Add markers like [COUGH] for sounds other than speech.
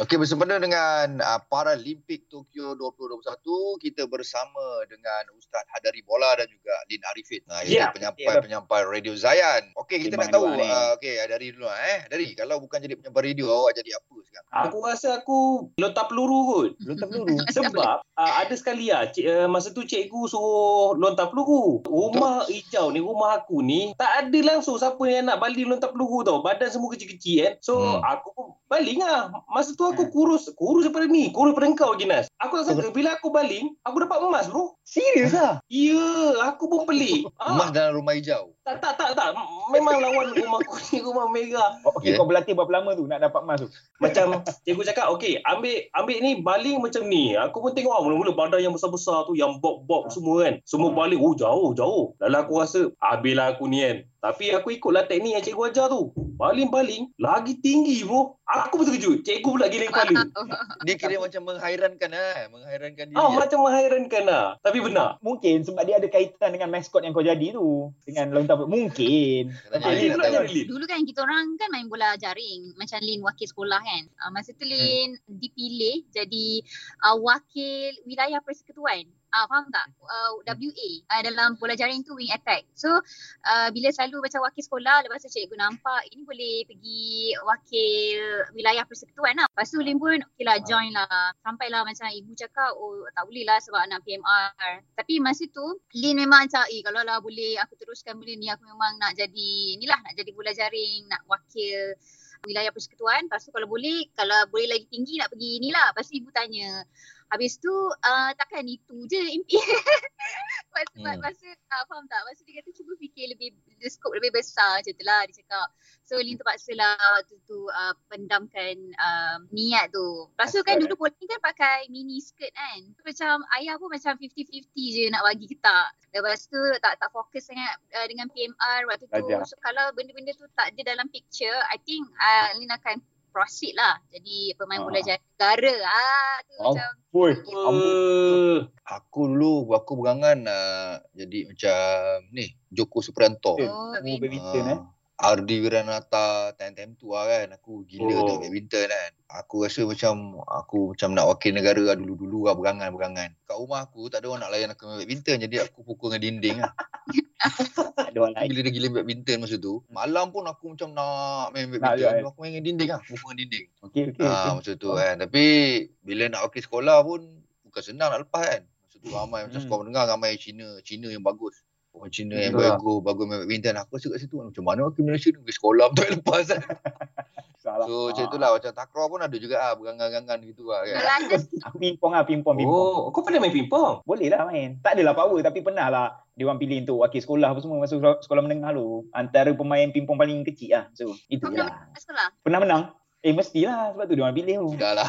Okey, bersempena dengan uh, Paralimpik Tokyo 2021, kita bersama dengan Ustaz Hadari Bola dan juga Lin Arifin. Uh, Ya, penyampai-penyampai Radio Zayan. Okey, kita nak tahu uh, okey, dari dulu eh. Dari kalau bukan jadi penyampai radio, awak jadi apa sekarang? Aku rasa aku lontar peluru kot. Lontar peluru. [LAUGHS] Sebab uh, ada sekali lah, cik, uh, masa tu cikgu suruh lontar peluru. Rumah hijau ni, rumah aku ni, tak ada langsung siapa yang nak baling lontar peluru tau. Badan semua kecil-kecil kan. So, Hmm. aku pun baling lah. Masa tu aku Hmm. kurus, kurus daripada ni. Kurus daripada kau, Ginas. Aku tak sangka, bila aku baling, aku dapat emas bro. Serius lah. Ya, aku pun pelik. Emas Ah, dalam rumah hijau. Tak, tak, tak, tak. Memang lawan rumah aku ni, rumah merah. Oh, okay, Yeah. kau berlatih berapa lama tu nak dapat emas tu? Macam cikgu cakap, okey, ambil ambil ni baling macam ni. Aku pun tengok ah, mula-mula badan yang besar-besar tu, yang bob-bob semua kan. Semua baling, oh jauh, jauh. Lalu aku rasa, habislah aku ni kan. Tapi aku ikutlah teknik yang cikgu ajar tu. Baling-baling, lagi tinggi bro. Aku pun terkejut. Cikgu pula gila kepala. [LAUGHS] Dia kira macam menghairankan eh, menghairankan diri. Ah, eh. macam menghairankan lah. Tapi benar. Mungkin sebab dia ada kaitan dengan maskot yang kau jadi tu. Dengan lontar Mungkin. Lin nak pula relate. Dulu kan kita orang kan main bola jaring macam Lin wakil sekolah kan. Uh, masa tu Lin dipilih jadi uh, wakil wilayah persekutuan. Ah uh, faham tak? Uh, WA uh, dalam bola jaring tu wing attack. So uh, bila selalu macam wakil sekolah lepas tu cikgu nampak ini boleh pergi wakil wilayah persekutuan lah. Lepas tu Lin pun okey lah join lah. Sampailah macam ibu cakap oh tak boleh lah sebab anak PMR. Tapi masa tu Lin memang macam eh kalau lah boleh aku teruskan benda ni aku memang nak jadi inilah nak jadi bola jaring nak wakil wilayah persekutuan. Lepas tu kalau boleh kalau boleh lagi tinggi nak pergi inilah. Lepas tu ibu tanya Habis tu uh, takkan itu je impian. Lepas [LAUGHS] tu Hmm. hmm. masa uh, faham tak? Masa dia kata cuba fikir lebih the scope lebih besar macam tu lah dia cakap. So Lin terpaksa lah waktu tu uh, pendamkan uh, niat tu. Lepas tu kan Hasrat, dulu Pauline kan pakai mini skirt kan. So, macam ayah pun macam 50-50 je nak bagi ke tak. Lepas tu tak tak fokus sangat uh, dengan PMR waktu tu. So kalau benda-benda tu tak ada dalam picture, I think uh, Lin akan proceed lah jadi pemain bola Ah. jaring negara. Ah tu Oh. macam Uh, Aku dulu aku berangan uh, jadi macam ni Joko Suprianto. Eh, oh, oh, badminton. badminton eh. Ardi Wiranata time-time tu lah kan aku gila Oh. oh. tengok badminton kan aku rasa macam aku macam nak wakil negara lah dulu-dulu lah berangan-berangan kat rumah aku tak ada orang nak layan aku badminton jadi aku pukul dengan dinding lah [LAUGHS] Ada orang lain. bila dia gila badminton masa tu malam pun aku macam nak main badminton juga, aku main dengan dinding lah pukul dengan dinding Okey, okey. ah, okey. macam tu kan tapi bila nak wakil sekolah pun bukan senang nak lepas kan masa tu ramai macam Hmm. sekolah mendengar ramai Cina Cina yang bagus Orang Cina yang Betul lah. bagus, bagus main badminton. Aku rasa kat situ macam mana wakil Malaysia ni pergi sekolah betul lepas kan. [LAUGHS] Salah. So macam Ah. itulah macam takraw pun ada juga ah gitu lah kan. Kalau [LAUGHS] ada Ah, Pingpong lah, pingpong, pingpong. oh, kau pernah main pingpong? Boleh lah main. Tak adalah power tapi pernah lah dia orang pilih untuk wakil sekolah apa semua masa sekolah, sekolah menengah tu. Antara pemain pingpong paling kecil lah. So, itu je lah. Pernah menang? Eh, mestilah sebab tu dia orang pilih tu. Dah lah.